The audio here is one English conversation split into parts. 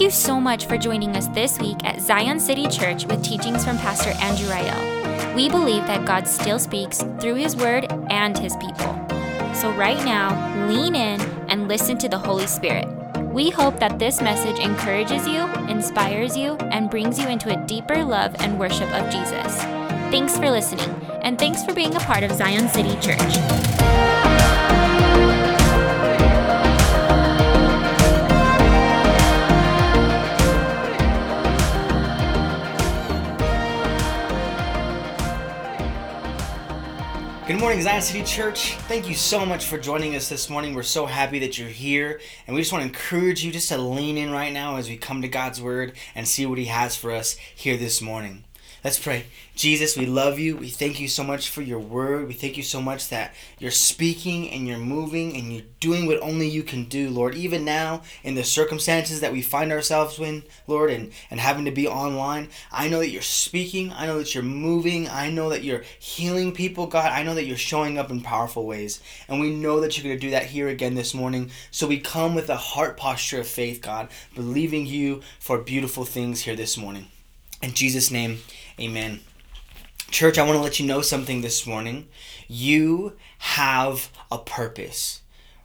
Thank you so much for joining us this week at Zion City Church with teachings from Pastor Andrew Rael. We believe that God still speaks through His Word and His people. So, right now, lean in and listen to the Holy Spirit. We hope that this message encourages you, inspires you, and brings you into a deeper love and worship of Jesus. Thanks for listening, and thanks for being a part of Zion City Church. Good morning, Zion City Church. Thank you so much for joining us this morning. We're so happy that you're here, and we just want to encourage you just to lean in right now as we come to God's Word and see what He has for us here this morning. Let's pray. Jesus, we love you. We thank you so much for your word. We thank you so much that you're speaking and you're moving and you're doing what only you can do, Lord. Even now, in the circumstances that we find ourselves in, Lord, and, and having to be online, I know that you're speaking. I know that you're moving. I know that you're healing people, God. I know that you're showing up in powerful ways. And we know that you're going to do that here again this morning. So we come with a heart posture of faith, God, believing you for beautiful things here this morning. In Jesus' name, amen. Church, I want to let you know something this morning. You have a purpose.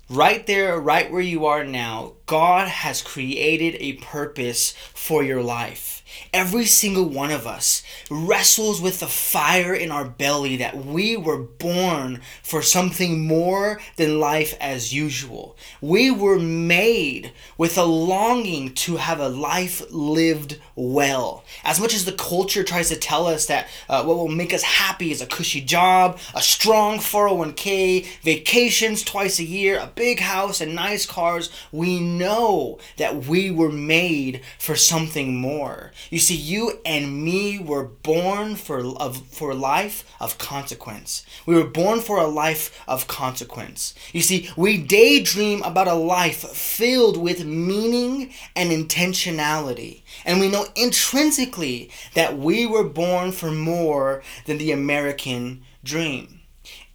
Right there, right where you are now, God has created a purpose for your life. Every single one of us wrestles with the fire in our belly that we were born for something more than life as usual. We were made with a longing to have a life lived well. As much as the culture tries to tell us that uh, what will make us happy is a cushy job, a strong 401k, vacations twice a year, a big house, and nice cars, we know that we were made for something more. You see, you and me were born for of, for life of consequence. We were born for a life of consequence. You see, we daydream about a life filled with meaning and intentionality. And we know intrinsically that we were born for more than the American dream.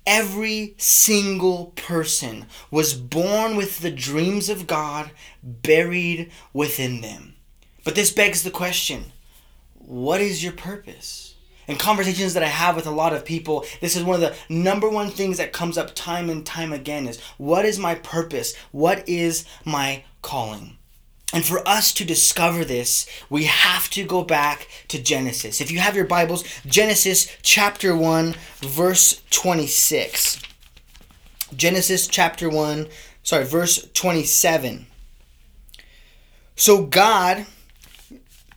Every single person was born with the dreams of God buried within them. But this begs the question what is your purpose? In conversations that I have with a lot of people, this is one of the number one things that comes up time and time again is what is my purpose? What is my calling? And for us to discover this, we have to go back to Genesis. If you have your Bibles, Genesis chapter 1, verse 26. Genesis chapter 1, sorry, verse 27. So God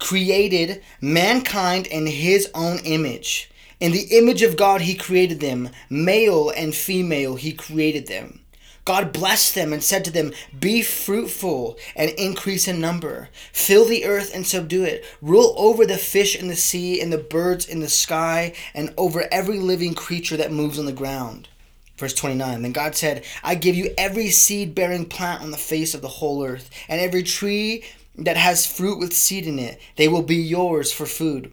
created mankind in his own image. In the image of God, he created them. Male and female, he created them. God blessed them and said to them, Be fruitful and increase in number. Fill the earth and subdue it. Rule over the fish in the sea and the birds in the sky and over every living creature that moves on the ground. Verse 29 Then God said, I give you every seed bearing plant on the face of the whole earth, and every tree that has fruit with seed in it. They will be yours for food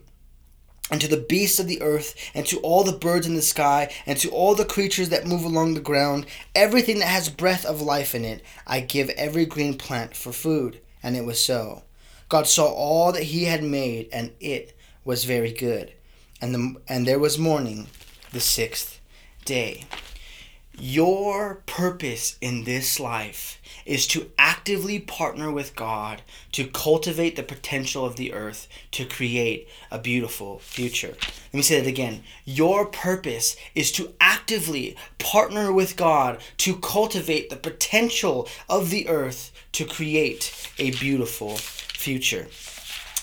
and to the beasts of the earth, and to all the birds in the sky, and to all the creatures that move along the ground, everything that has breath of life in it, I give every green plant for food. And it was so. God saw all that he had made, and it was very good. And, the, and there was morning, the sixth day. Your purpose in this life is to actively partner with God to cultivate the potential of the earth to create a beautiful future. Let me say that again. Your purpose is to actively partner with God to cultivate the potential of the earth to create a beautiful future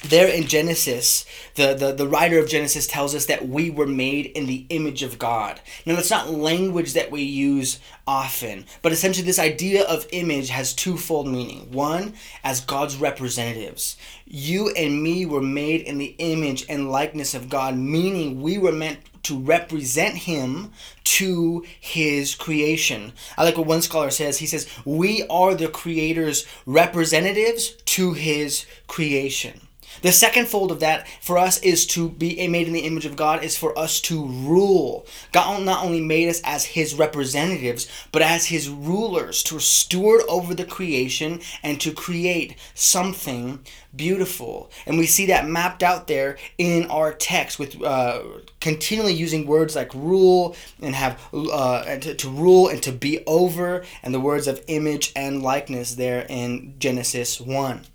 there in Genesis, the, the, the writer of Genesis tells us that we were made in the image of God. Now, that's not language that we use often, but essentially, this idea of image has twofold meaning. One, as God's representatives. You and me were made in the image and likeness of God, meaning we were meant to represent Him to His creation. I like what one scholar says. He says, We are the Creator's representatives to His creation. The second fold of that for us is to be made in the image of God, is for us to rule. God not only made us as his representatives, but as his rulers, to steward over the creation and to create something beautiful. And we see that mapped out there in our text with uh, continually using words like rule and have uh, to, to rule and to be over, and the words of image and likeness there in Genesis 1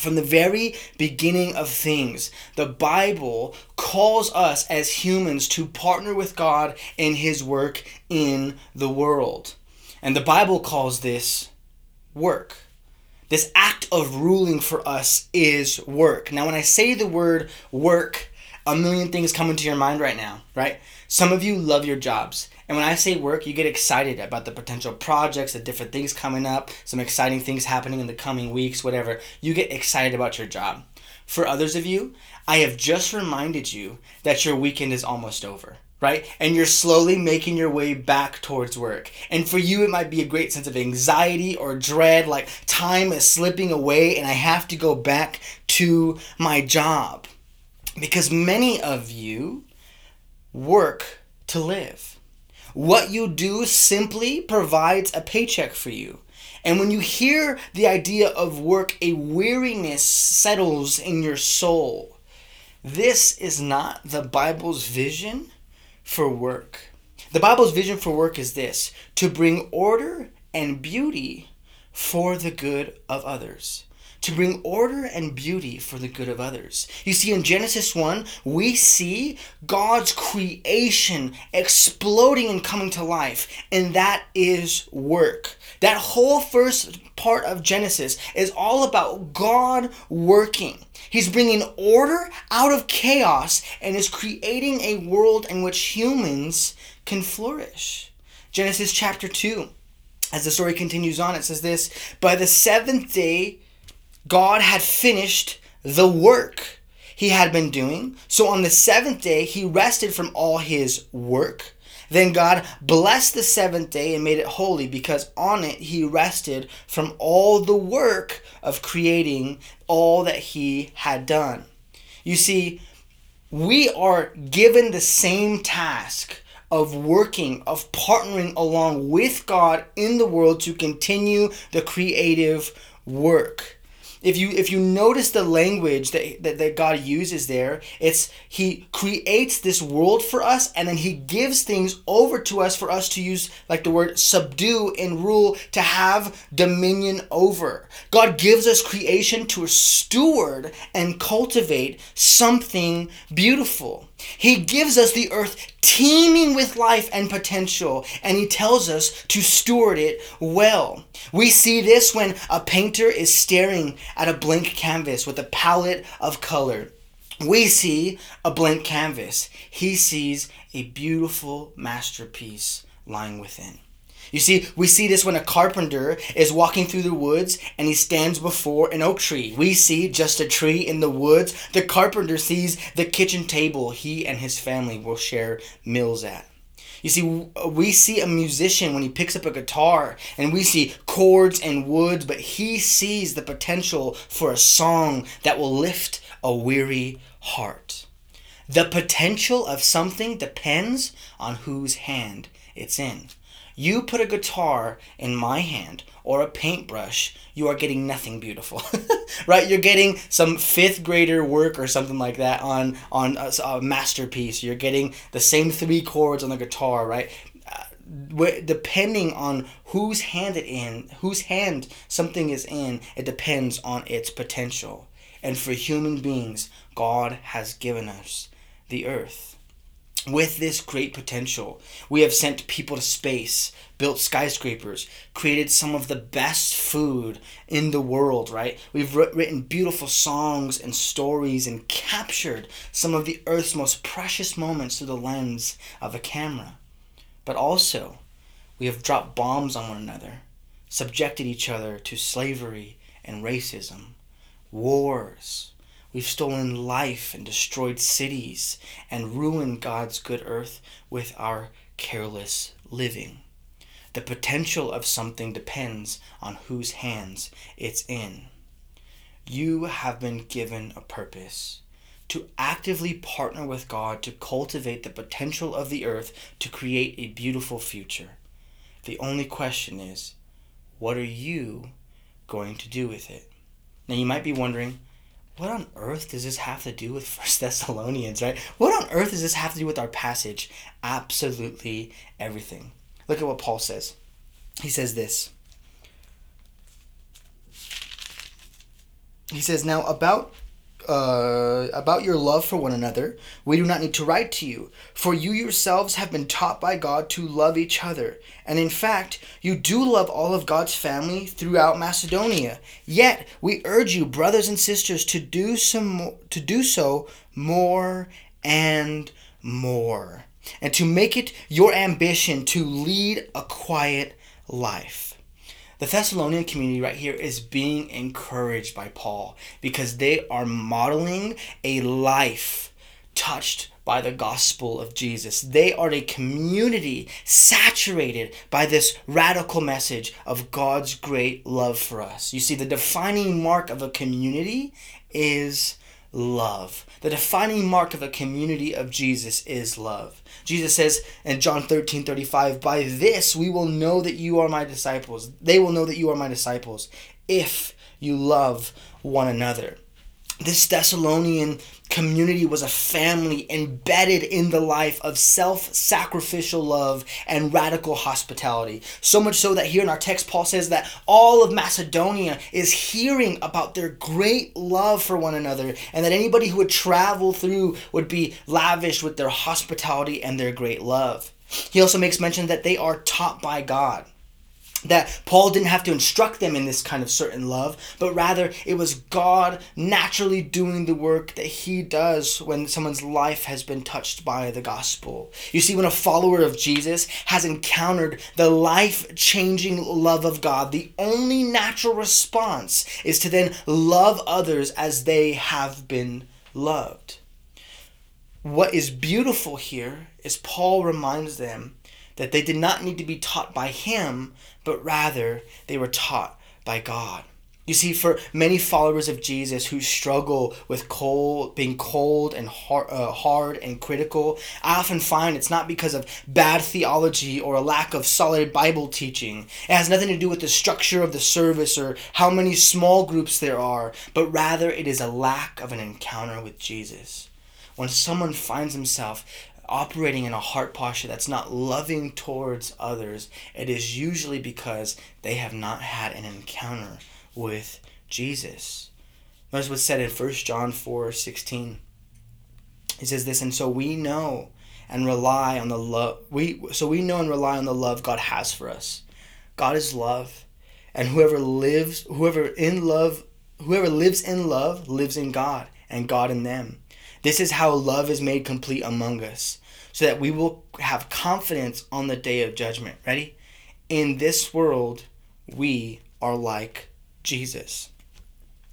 from the very beginning of things, the Bible calls us as humans to partner with God in His work in the world. And the Bible calls this work. This act of ruling for us is work. Now, when I say the word work, a million things come into your mind right now, right? Some of you love your jobs. And when I say work, you get excited about the potential projects, the different things coming up, some exciting things happening in the coming weeks, whatever. You get excited about your job. For others of you, I have just reminded you that your weekend is almost over right? And you're slowly making your way back towards work. And for you, it might be a great sense of anxiety or dread, like time is slipping away and I have to go back to my job. Because many of you work to live. What you do simply provides a paycheck for you. And when you hear the idea of work, a weariness settles in your soul. This is not the Bible's vision for work. The Bible's vision for work is this to bring order and beauty for the good of others to bring order and beauty for the good of others. You see, in Genesis 1, we see God's creation exploding and coming to life, and that is work. That whole first part of Genesis is all about God working. He's bringing order out of chaos and is creating a world in which humans can flourish. Genesis chapter 2. As the story continues on, it says this By the seventh day, God had finished the work he had been doing. So on the seventh day, he rested from all his work. Then God blessed the seventh day and made it holy because on it he rested from all the work of creating all that he had done. You see, we are given the same task of working, of partnering along with God in the world to continue the creative work if you if you notice the language that, that, that god uses there it's he creates this world for us and then he gives things over to us for us to use like the word subdue and rule to have dominion over. God gives us creation to steward and cultivate something beautiful he gives us the earth teeming with life and potential, and he tells us to steward it well. We see this when a painter is staring at a blank canvas with a palette of color. We see a blank canvas. He sees a beautiful masterpiece lying within. You see, we see this when a carpenter is walking through the woods and he stands before an oak tree. We see just a tree in the woods. The carpenter sees the kitchen table he and his family will share meals at. You see, we see a musician when he picks up a guitar and we see chords and woods, but he sees the potential for a song that will lift a weary heart. The potential of something depends on whose hand it's in. You put a guitar in my hand or a paintbrush, you are getting nothing beautiful, right? You're getting some fifth grader work or something like that on on a, a masterpiece. You're getting the same three chords on the guitar, right? Uh, depending on whose hand it in, whose hand something is in, it depends on its potential. And for human beings, God has given us the earth with this great potential, we have sent people to space, built skyscrapers, created some of the best food in the world, right? We've written beautiful songs and stories and captured some of the Earth's most precious moments through the lens of a camera. But also, we have dropped bombs on one another, subjected each other to slavery and racism, wars, We've stolen life and destroyed cities and ruined God's good earth with our careless living. The potential of something depends on whose hands it's in. you have been given a purpose to actively partner with God to cultivate the potential of the earth to create a beautiful future. The only question is, what are you going to do with it? Now you might be wondering, what on earth does this have to do with First Thessalonians, right? What on earth does this have to do with our passage? Absolutely everything. Look at what Paul says. He says this. He says, Now about uh, about your love for one another, we do not need to write to you, for you yourselves have been taught by God to love each other. And in fact, you do love all of God's family throughout Macedonia. Yet we urge you, brothers and sisters, to do some to do so more and more, and to make it your ambition to lead a quiet life the Thessalonian community right here is being encouraged by Paul because they are modeling a life touched by the gospel of Jesus. They are a community saturated by this radical message of God's great love for us. You see, the defining mark of a community is love. The defining mark of a community of Jesus is love. Jesus says in John 13 35, By this we will know that you are my disciples. They will know that you are my disciples if you love one another. This Thessalonian community was a family embedded in the life of self sacrificial love and radical hospitality. So much so that here in our text, Paul says that all of Macedonia is hearing about their great love for one another, and that anybody who would travel through would be lavished with their hospitality and their great love. He also makes mention that they are taught by God that Paul didn't have to instruct them in this kind of certain love, but rather it was God naturally doing the work that he does when someone's life has been touched by the gospel. You see, when a follower of Jesus has encountered the life changing love of God, the only natural response is to then love others as they have been loved. What is beautiful here is Paul reminds them that they did not need to be taught by him, but rather they were taught by God. You see, for many followers of Jesus who struggle with cold, being cold and hard, uh, hard and critical, I often find it's not because of bad theology or a lack of solid Bible teaching. It has nothing to do with the structure of the service or how many small groups there are, but rather it is a lack of an encounter with Jesus. When someone finds himself operating in a heart posture that's not loving towards others, it is usually because they have not had an encounter with Jesus. Notice what's said in 1 John 4 16. He says this, and so we know and rely on the love we so we know and rely on the love God has for us. God is love, and whoever lives whoever in love whoever lives in love lives in God and God in them. This is how love is made complete among us, so that we will have confidence on the day of judgment. Ready? In this world, we are like Jesus.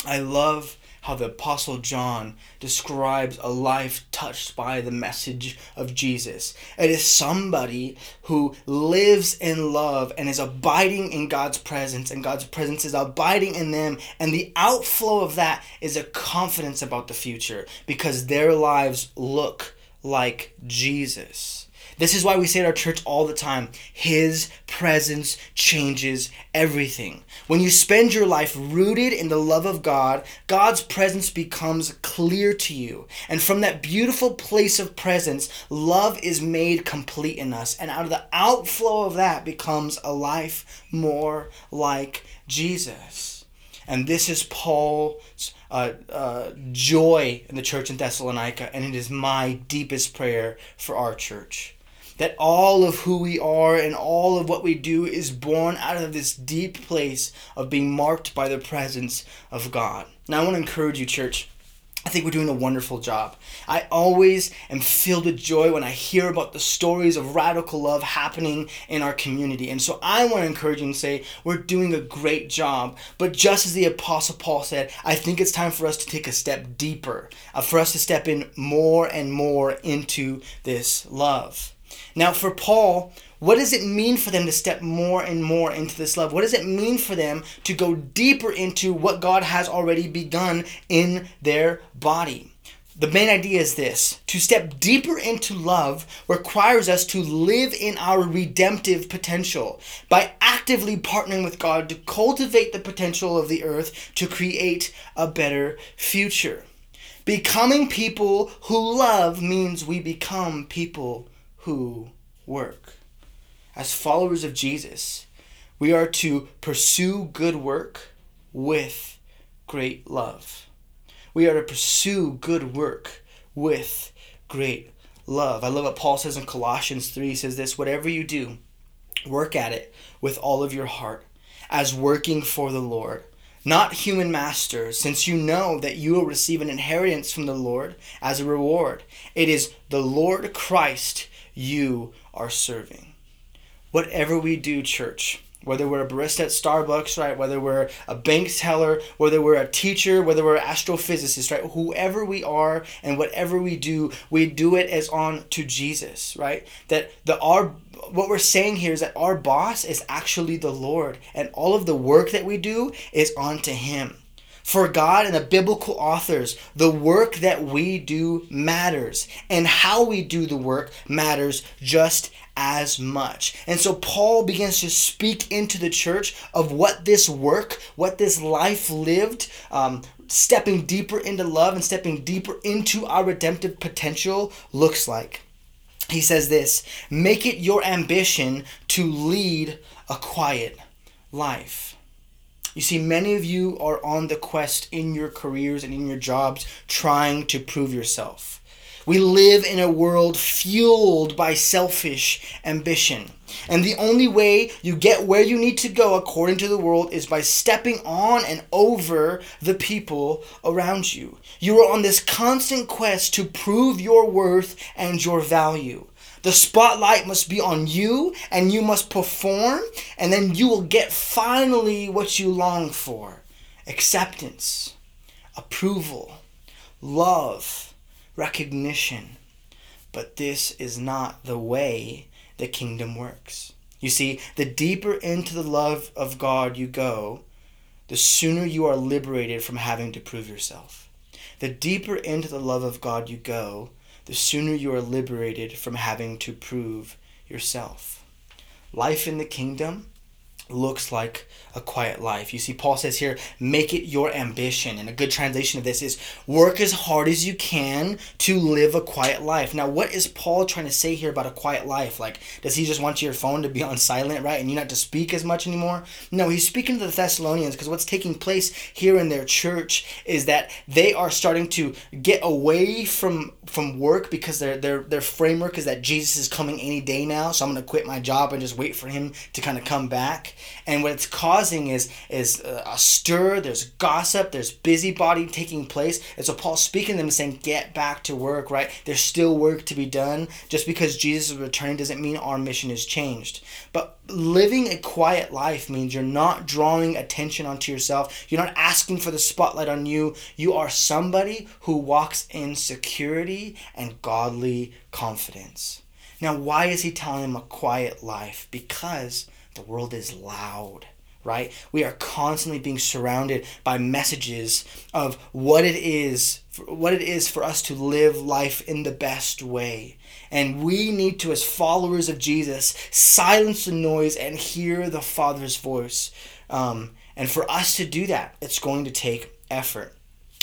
I love how the Apostle John describes a life touched by the message of Jesus. It is somebody who lives in love and is abiding in God's presence, and God's presence is abiding in them. And the outflow of that is a confidence about the future because their lives look like Jesus. This is why we say at our church all the time His presence changes everything. When you spend your life rooted in the love of God, God's presence becomes clear to you. And from that beautiful place of presence, love is made complete in us. And out of the outflow of that becomes a life more like Jesus. And this is Paul's uh, uh, joy in the church in Thessalonica, and it is my deepest prayer for our church that all of who we are and all of what we do is born out of this deep place of being marked by the presence of God. Now, I want to encourage you, church. I think we're doing a wonderful job. I always am filled with joy when I hear about the stories of radical love happening in our community. And so I want to encourage you and say, we're doing a great job. But just as the Apostle Paul said, I think it's time for us to take a step deeper, uh, for us to step in more and more into this love. Now, for Paul, what does it mean for them to step more and more into this love? What does it mean for them to go deeper into what God has already begun in their body? The main idea is this to step deeper into love requires us to live in our redemptive potential by actively partnering with God to cultivate the potential of the earth to create a better future. Becoming people who love means we become people who work. As followers of Jesus, we are to pursue good work with great love. We are to pursue good work with great love. I love what Paul says in Colossians 3. He says this whatever you do, work at it with all of your heart, as working for the Lord, not human masters, since you know that you will receive an inheritance from the Lord as a reward. It is the Lord Christ you are serving. Whatever we do, church, whether we're a barista at Starbucks, right? Whether we're a bank teller, whether we're a teacher, whether we're an astrophysicist, right? Whoever we are and whatever we do, we do it as on to Jesus, right? That the our what we're saying here is that our boss is actually the Lord, and all of the work that we do is on to Him. For God and the biblical authors, the work that we do matters, and how we do the work matters just as much. And so Paul begins to speak into the church of what this work, what this life lived, um, stepping deeper into love and stepping deeper into our redemptive potential looks like. He says this make it your ambition to lead a quiet life. You see, many of you are on the quest in your careers and in your jobs trying to prove yourself. We live in a world fueled by selfish ambition. And the only way you get where you need to go according to the world is by stepping on and over the people around you. You are on this constant quest to prove your worth and your value. The spotlight must be on you and you must perform, and then you will get finally what you long for acceptance, approval, love recognition. But this is not the way the kingdom works. You see, the deeper into the love of God you go, the sooner you are liberated from having to prove yourself. The deeper into the love of God you go, the sooner you are liberated from having to prove yourself. Life in the kingdom looks like a quiet life. You see, Paul says here, make it your ambition. And a good translation of this is work as hard as you can to live a quiet life. Now, what is Paul trying to say here about a quiet life? Like, does he just want your phone to be on silent, right? And you not to speak as much anymore? No, he's speaking to the Thessalonians because what's taking place here in their church is that they are starting to get away from from work because their their their framework is that Jesus is coming any day now. So I'm to quit my job and just wait for him to kind of come back. And what it's causing is is a stir. There's gossip. There's busybody taking place. And so Paul's speaking to them saying, "Get back to work." Right? There's still work to be done. Just because Jesus is returning doesn't mean our mission is changed. But living a quiet life means you're not drawing attention onto yourself. You're not asking for the spotlight on you. You are somebody who walks in security and godly confidence. Now, why is he telling them a quiet life? Because the world is loud, right? We are constantly being surrounded by messages of what it is what it is for us to live life in the best way. And we need to as followers of Jesus silence the noise and hear the Father's voice. Um, and for us to do that, it's going to take effort.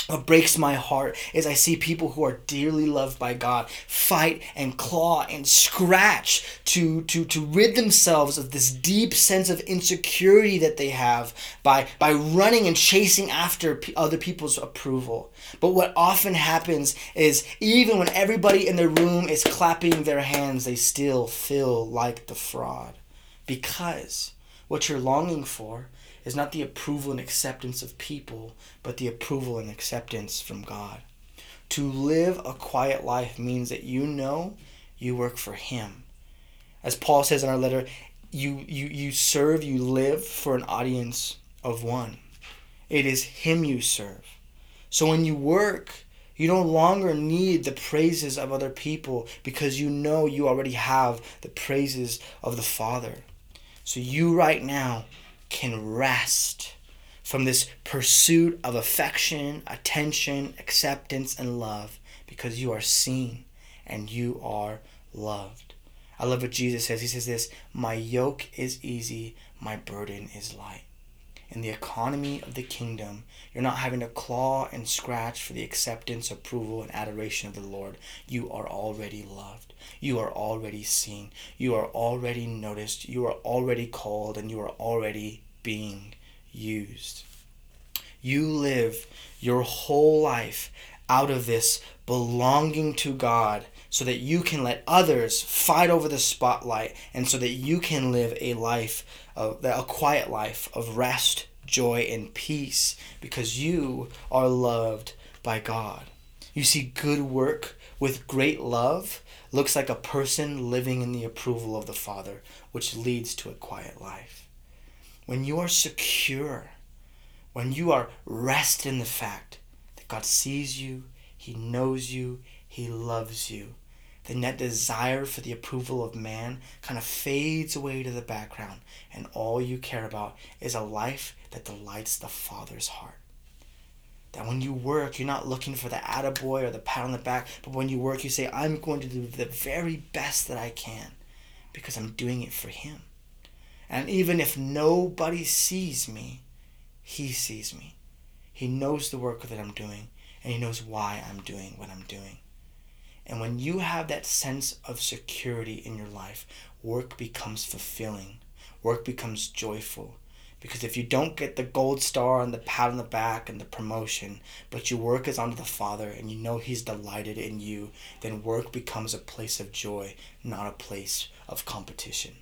What breaks my heart is I see people who are dearly loved by God fight and claw and scratch to, to, to rid themselves of this deep sense of insecurity that they have by, by running and chasing after other people's approval. But what often happens is even when everybody in the room is clapping their hands, they still feel like the fraud. Because what you're longing for is not the approval and acceptance of people, but the approval and acceptance from God. To live a quiet life means that you know you work for Him. As Paul says in our letter, you, you, you serve, you live for an audience of one. It is Him you serve. So when you work, You no longer need the praises of other people because you know you already have the praises of the Father. So you right now can rest from this pursuit of affection, attention, acceptance, and love because you are seen and you are loved. I love what Jesus says. He says this My yoke is easy, my burden is light. In the economy of the kingdom, you're not having to claw and scratch for the acceptance, approval, and adoration of the Lord. You are already loved. You are already seen. You are already noticed. You are already called, and you are already being used. You live your whole life out of this belonging to God so that you can let others fight over the spotlight and so that you can live a life of a quiet life of rest, joy and peace because you are loved by God. You see good work with great love looks like a person living in the approval of the Father, which leads to a quiet life. When you are secure, when you are rest in the fact that God sees you, He knows you, He loves you, then that desire for the approval of man kind of fades away to the background, and all you care about is a life that delights the Father's heart. That when you work, you're not looking for the attaboy or the pat on the back, but when you work, you say, I'm going to do the very best that I can because I'm doing it for Him. And even if nobody sees me, He sees me. He knows the work that I'm doing, and He knows why I'm doing what I'm doing. And when you have that sense of security in your life, work becomes fulfilling. Work becomes joyful. Because if you don't get the gold star and the pat on the back and the promotion, but your work is unto the Father and you know He's delighted in you, then work becomes a place of joy, not a place of competition.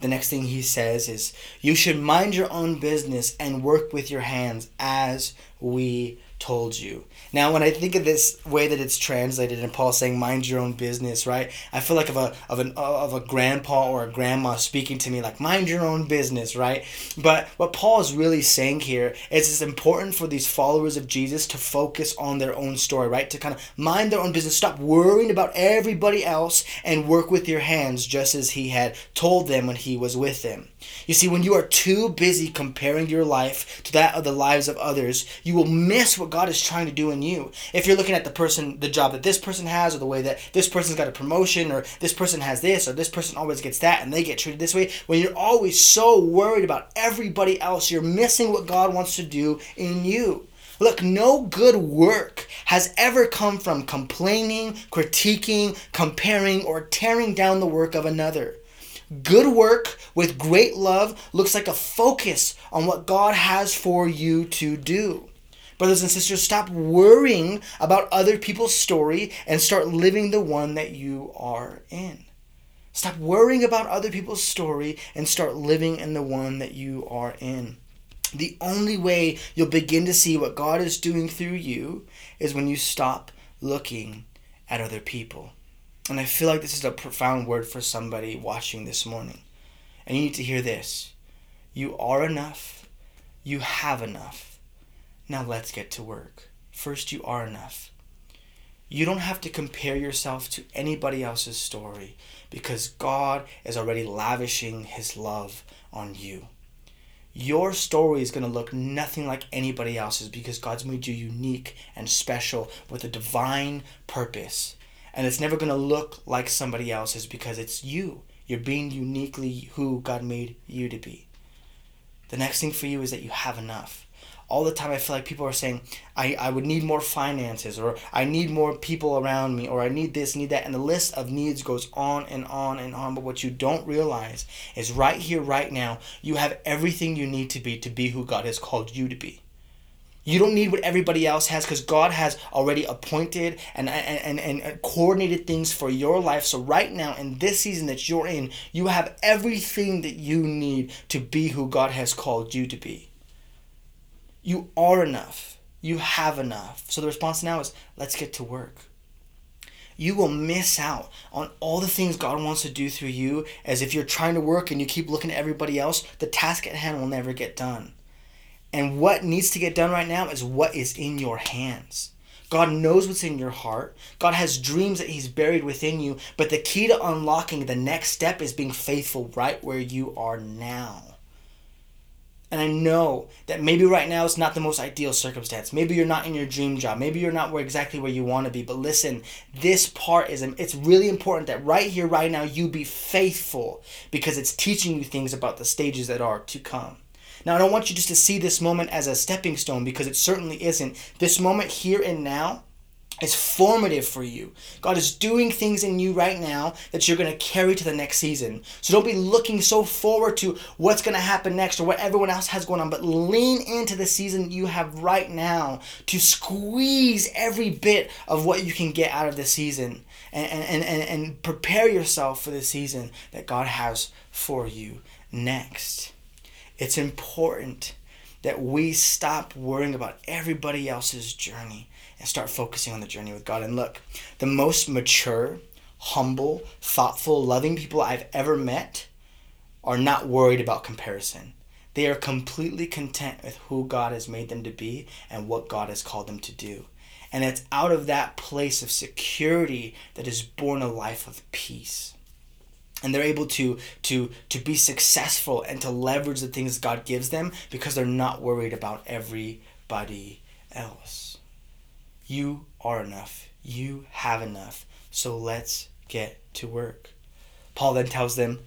The next thing he says is, You should mind your own business and work with your hands as we told you. Now, when I think of this way that it's translated, and Paul saying "mind your own business," right? I feel like of a of an of a grandpa or a grandma speaking to me like "mind your own business," right? But what Paul is really saying here is it's important for these followers of Jesus to focus on their own story, right? To kind of mind their own business, stop worrying about everybody else, and work with your hands, just as he had told them when he was with them. You see, when you are too busy comparing your life to that of the lives of others, you will miss God is trying to do in you. If you're looking at the person, the job that this person has, or the way that this person's got a promotion, or this person has this, or this person always gets that, and they get treated this way, when you're always so worried about everybody else, you're missing what God wants to do in you. Look, no good work has ever come from complaining, critiquing, comparing, or tearing down the work of another. Good work with great love looks like a focus on what God has for you to do. Brothers and sisters, stop worrying about other people's story and start living the one that you are in. Stop worrying about other people's story and start living in the one that you are in. The only way you'll begin to see what God is doing through you is when you stop looking at other people. And I feel like this is a profound word for somebody watching this morning. And you need to hear this You are enough, you have enough. Now let's get to work. First, you are enough. You don't have to compare yourself to anybody else's story because God is already lavishing His love on you. Your story is going to look nothing like anybody else's because God's made you unique and special with a divine purpose and it's never going to look like somebody else's because it's you. You're being uniquely who God made you to be. The next thing for you is that you have enough. All the time, I feel like people are saying, I, I would need more finances, or I need more people around me, or I need this, need that. And the list of needs goes on and on and on. But what you don't realize is right here, right now, you have everything you need to be to be who God has called you to be. You don't need what everybody else has because God has already appointed and, and, and, and coordinated things for your life. So, right now, in this season that you're in, you have everything that you need to be who God has called you to be. You are enough. You have enough. So, the response now is let's get to work. You will miss out on all the things God wants to do through you as if you're trying to work and you keep looking at everybody else. The task at hand will never get done. And what needs to get done right now is what is in your hands. God knows what's in your heart. God has dreams that He's buried within you. But the key to unlocking the next step is being faithful right where you are now. And I know that maybe right now it's not the most ideal circumstance. Maybe you're not in your dream job. Maybe you're not where exactly where you want to be. But listen, this part is it's really important that right here, right now, you be faithful because it's teaching you things about the stages that are to come. Now, I don't want you just to see this moment as a stepping stone because it certainly isn't. This moment here and now is formative for you. God is doing things in you right now that you're going to carry to the next season. So don't be looking so forward to what's going to happen next or what everyone else has going on, but lean into the season you have right now to squeeze every bit of what you can get out of the season and, and, and, and prepare yourself for the season that God has for you next. It's important that we stop worrying about everybody else's journey and start focusing on the journey with God. And look, the most mature, humble, thoughtful, loving people I've ever met are not worried about comparison. They are completely content with who God has made them to be and what God has called them to do. And it's out of that place of security that is born a life of peace. And they're able to to to be successful and to leverage the things God gives them because they're not worried about everybody else. You are enough. You have enough. So let's get to work. Paul then tells them,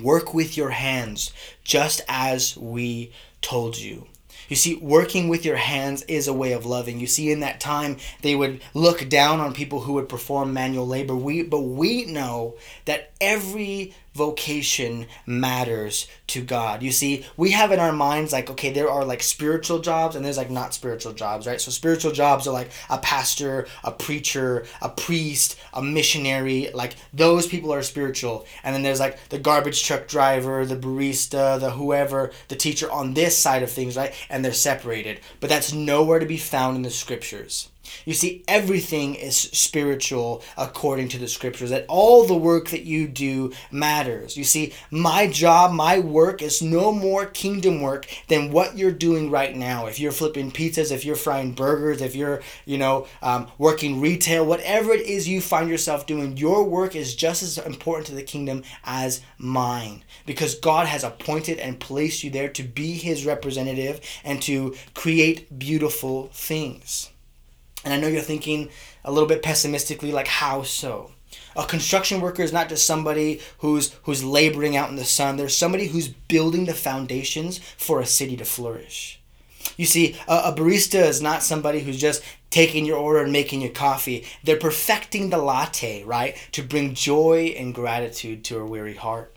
Work with your hands, just as we told you. You see, working with your hands is a way of loving. You see, in that time, they would look down on people who would perform manual labor. We, but we know that every vocation matters to God. You see, we have in our minds like, okay, there are like spiritual jobs and there's like not spiritual jobs, right? So spiritual jobs are like a pastor, a preacher, a priest, a missionary, like those people are spiritual. And then there's like the garbage truck driver, the barista, the whoever, the teacher on this side of things, right? And they're separated. But that's nowhere to be found in the scriptures. You see, everything is spiritual according to the scriptures, that all the work that you do matters. You see, my job, my work is no more kingdom work than what you're doing right now. If you're flipping pizzas, if you're frying burgers, if you're, you know, um, working retail, whatever it is you find yourself doing, your work is just as important to the kingdom as mine. Because God has appointed and placed you there to be his representative and to create beautiful things. And I know you're thinking a little bit pessimistically, like, how so? A construction worker is not just somebody who's who's laboring out in the sun. There's somebody who's building the foundations for a city to flourish. You see, a, a barista is not somebody who's just taking your order and making your coffee. They're perfecting the latte, right, to bring joy and gratitude to a weary heart.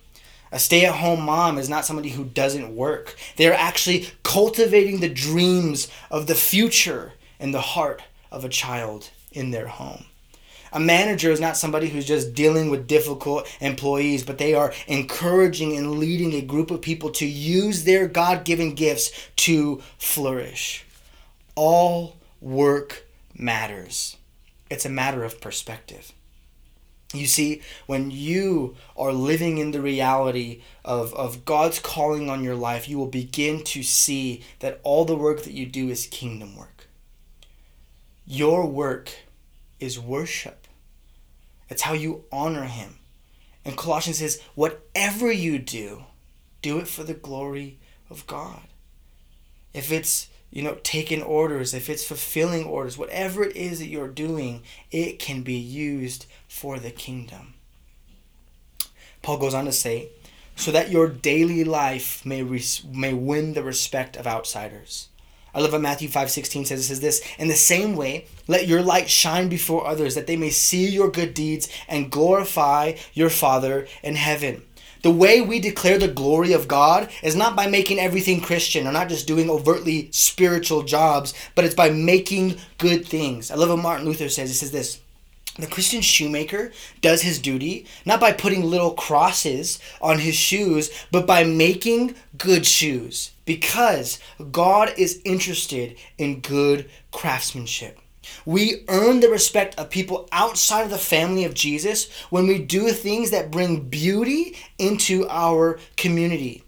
A stay at home mom is not somebody who doesn't work. They're actually cultivating the dreams of the future in the heart of a child in their home. A manager is not somebody who's just dealing with difficult employees, but they are encouraging and leading a group of people to use their God given gifts to flourish. All work matters, it's a matter of perspective. You see, when you are living in the reality of, of God's calling on your life, you will begin to see that all the work that you do is kingdom work. Your work is worship. It's how you honor him. And Colossians says, whatever you do, do it for the glory of God. If it's, you know, taking orders, if it's fulfilling orders, whatever it is that you're doing, it can be used for the kingdom. Paul goes on to say, so that your daily life may, res- may win the respect of outsiders. I love what Matthew 5 16 says. It says this In the same way, let your light shine before others, that they may see your good deeds and glorify your Father in heaven. The way we declare the glory of God is not by making everything Christian or not just doing overtly spiritual jobs, but it's by making good things. I love what Martin Luther says. He says this the Christian shoemaker does his duty not by putting little crosses on his shoes, but by making good shoes because God is interested in good craftsmanship. We earn the respect of people outside of the family of Jesus when we do things that bring beauty into our community.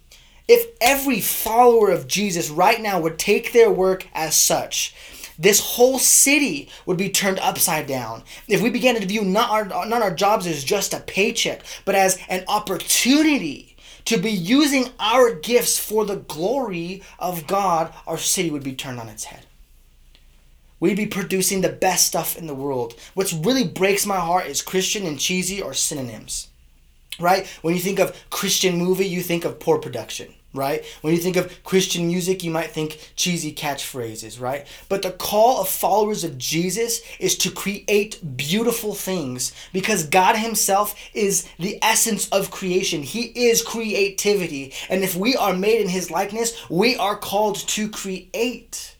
If every follower of Jesus right now would take their work as such, this whole city would be turned upside down. If we began to view not our, not our jobs as just a paycheck, but as an opportunity to be using our gifts for the glory of God, our city would be turned on its head. We'd be producing the best stuff in the world. What really breaks my heart is Christian and cheesy are synonyms. Right? When you think of Christian movie, you think of poor production right? When you think of Christian music, you might think cheesy catchphrases, right? But the call of followers of Jesus is to create beautiful things because God Himself is the essence of creation. He is creativity. And if we are made in His likeness, we are called to create.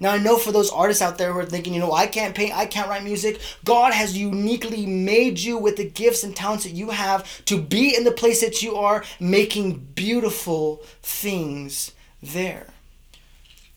Now, I know for those artists out there who are thinking, you know, I can't paint, I can't write music, God has uniquely made you with the gifts and talents that you have to be in the place that you are, making beautiful things there.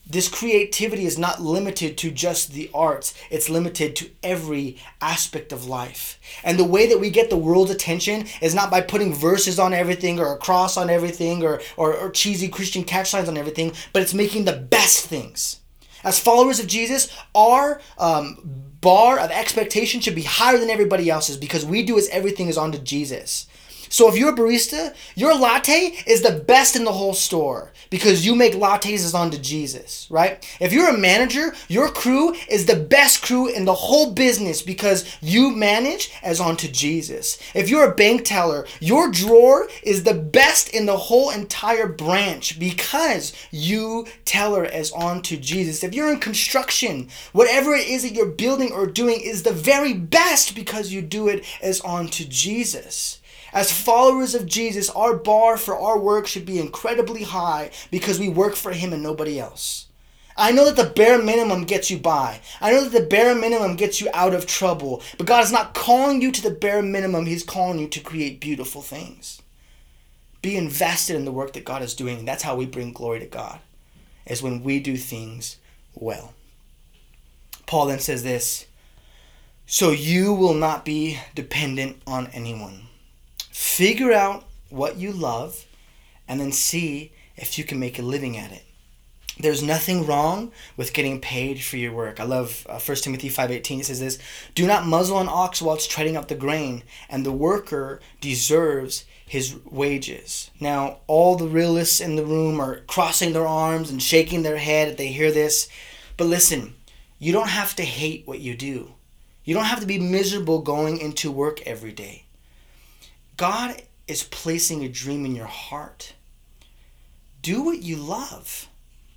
This creativity is not limited to just the arts, it's limited to every aspect of life. And the way that we get the world's attention is not by putting verses on everything or a cross on everything or, or, or cheesy Christian catchlines on everything, but it's making the best things as followers of Jesus, our um, bar of expectation should be higher than everybody else's because we do as everything is onto Jesus. So if you're a barista, your latte is the best in the whole store because you make lattes as onto Jesus, right? If you're a manager, your crew is the best crew in the whole business because you manage as onto Jesus. If you're a bank teller, your drawer is the best in the whole entire branch because you teller as onto Jesus. If you're in construction, whatever it is that you're building or doing is the very best because you do it as onto Jesus. As followers of Jesus, our bar for our work should be incredibly high because we work for Him and nobody else. I know that the bare minimum gets you by. I know that the bare minimum gets you out of trouble. But God is not calling you to the bare minimum, He's calling you to create beautiful things. Be invested in the work that God is doing. That's how we bring glory to God, is when we do things well. Paul then says this So you will not be dependent on anyone. Figure out what you love and then see if you can make a living at it. There's nothing wrong with getting paid for your work. I love uh, 1 Timothy 5:18 it says this, "Do not muzzle an ox while it's treading up the grain, and the worker deserves his wages." Now, all the realists in the room are crossing their arms and shaking their head if they hear this. But listen, you don't have to hate what you do. You don't have to be miserable going into work every day. God is placing a dream in your heart. Do what you love.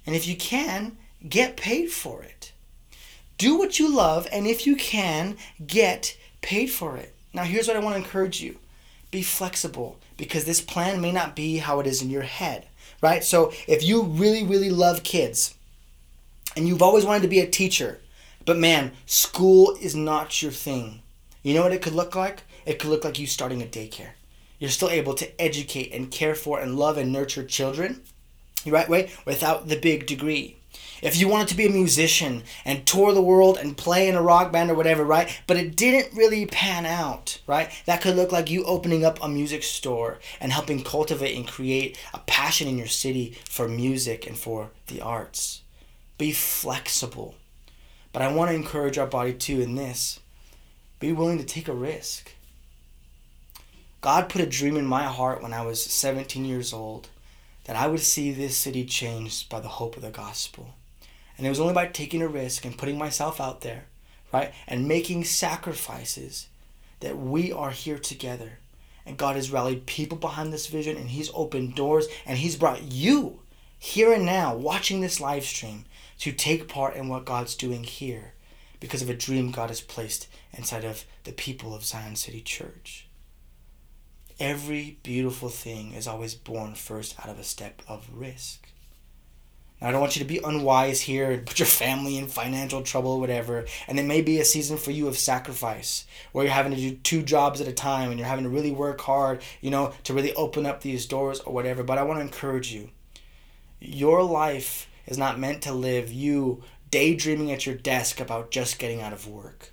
And if you can, get paid for it. Do what you love, and if you can, get paid for it. Now, here's what I want to encourage you be flexible because this plan may not be how it is in your head, right? So, if you really, really love kids and you've always wanted to be a teacher, but man, school is not your thing, you know what it could look like? It could look like you starting a daycare. You're still able to educate and care for and love and nurture children, right way, without the big degree. If you wanted to be a musician and tour the world and play in a rock band or whatever, right? But it didn't really pan out, right? That could look like you opening up a music store and helping cultivate and create a passion in your city for music and for the arts. Be flexible. But I want to encourage our body too in this be willing to take a risk. God put a dream in my heart when I was 17 years old that I would see this city changed by the hope of the gospel. And it was only by taking a risk and putting myself out there, right? And making sacrifices that we are here together. And God has rallied people behind this vision and He's opened doors and He's brought you here and now watching this live stream to take part in what God's doing here because of a dream God has placed inside of the people of Zion City Church. Every beautiful thing is always born first out of a step of risk. Now, I don't want you to be unwise here and put your family in financial trouble or whatever. And it may be a season for you of sacrifice where you're having to do two jobs at a time and you're having to really work hard, you know, to really open up these doors or whatever. But I want to encourage you your life is not meant to live you daydreaming at your desk about just getting out of work.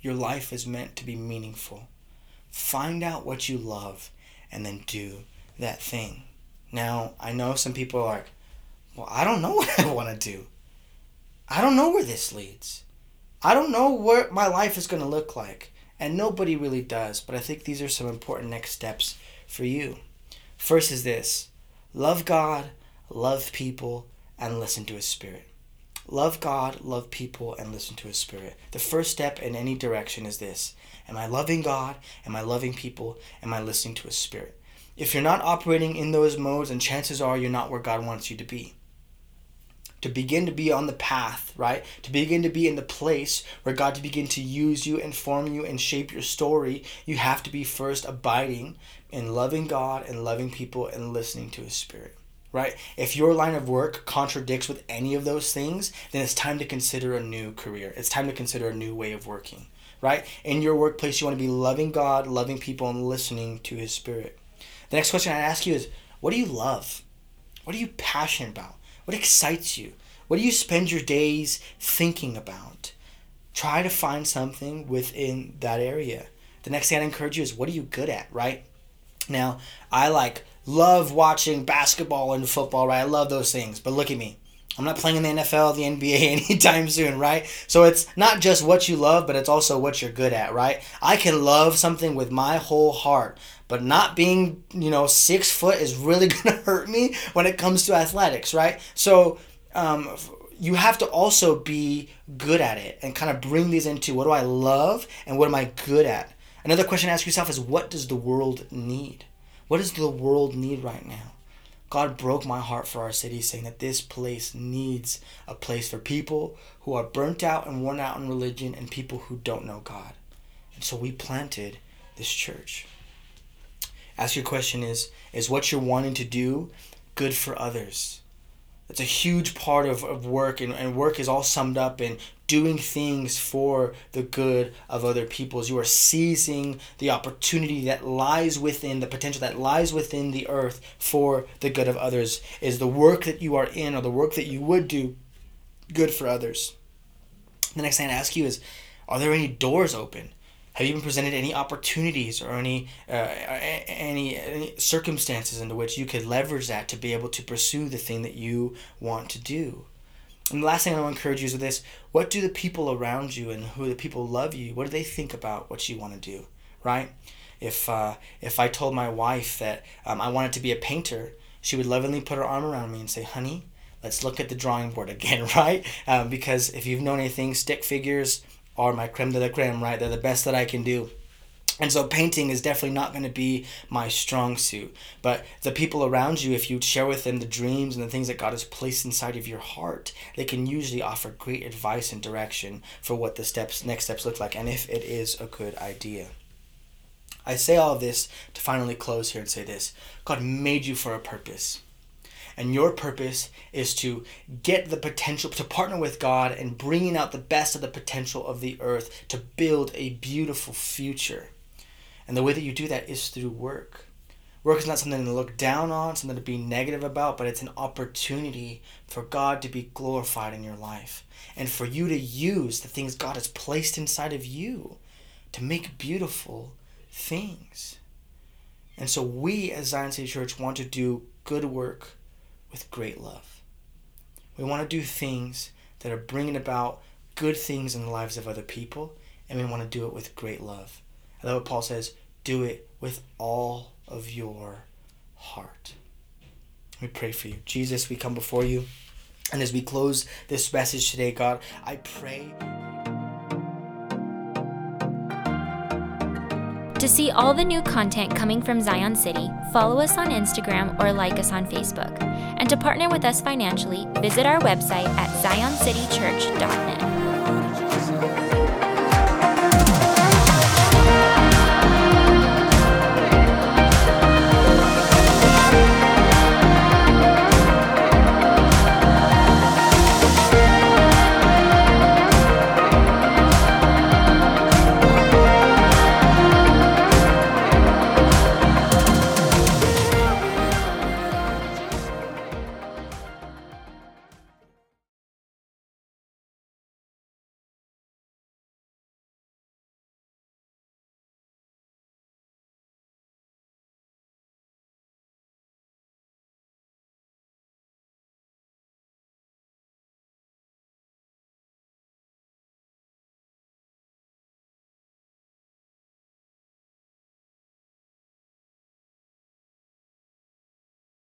Your life is meant to be meaningful. Find out what you love and then do that thing. Now, I know some people are like, well, I don't know what I want to do. I don't know where this leads. I don't know what my life is going to look like. And nobody really does. But I think these are some important next steps for you. First is this love God, love people, and listen to His Spirit. Love God, love people, and listen to His Spirit. The first step in any direction is this Am I loving God? Am I loving people? Am I listening to His Spirit? If you're not operating in those modes, and chances are you're not where God wants you to be to begin to be on the path, right? To begin to be in the place where God to begin to use you and form you and shape your story, you have to be first abiding in loving God and loving people and listening to his spirit. Right? If your line of work contradicts with any of those things, then it's time to consider a new career. It's time to consider a new way of working. Right? In your workplace, you want to be loving God, loving people, and listening to his spirit. The next question I ask you is what do you love? What are you passionate about? What excites you? What do you spend your days thinking about? Try to find something within that area. The next thing i encourage you is what are you good at, right? Now, I like love watching basketball and football, right? I love those things. But look at me. I'm not playing in the NFL, the NBA anytime soon, right? So it's not just what you love, but it's also what you're good at, right? I can love something with my whole heart, but not being, you know, six foot is really going to hurt me when it comes to athletics, right? So um, you have to also be good at it and kind of bring these into what do I love and what am I good at? Another question to ask yourself is what does the world need? What does the world need right now? God broke my heart for our city, saying that this place needs a place for people who are burnt out and worn out in religion and people who don't know God. And so we planted this church ask your question is is what you're wanting to do good for others that's a huge part of, of work and, and work is all summed up in doing things for the good of other peoples. you are seizing the opportunity that lies within the potential that lies within the earth for the good of others is the work that you are in or the work that you would do good for others the next thing i ask you is are there any doors open have you been presented any opportunities or any, uh, any, any circumstances into which you could leverage that to be able to pursue the thing that you want to do? And the last thing I want to encourage you is with this: What do the people around you and who the people love you? What do they think about what you want to do? Right? If uh, if I told my wife that um, I wanted to be a painter, she would lovingly put her arm around me and say, "Honey, let's look at the drawing board again." Right? Um, because if you've known anything, stick figures are my creme de la creme, right? They're the best that I can do. And so painting is definitely not going to be my strong suit. But the people around you, if you share with them the dreams and the things that God has placed inside of your heart, they can usually offer great advice and direction for what the steps next steps look like and if it is a good idea. I say all this to finally close here and say this. God made you for a purpose. And your purpose is to get the potential, to partner with God and bringing out the best of the potential of the earth to build a beautiful future. And the way that you do that is through work. Work is not something to look down on, something to be negative about, but it's an opportunity for God to be glorified in your life and for you to use the things God has placed inside of you to make beautiful things. And so we as Zion City Church want to do good work with great love. We want to do things that are bringing about good things in the lives of other people, and we want to do it with great love. I love what Paul says do it with all of your heart. We pray for you. Jesus, we come before you. And as we close this message today, God, I pray. To see all the new content coming from Zion City, follow us on Instagram or like us on Facebook. And to partner with us financially, visit our website at zioncitychurch.net.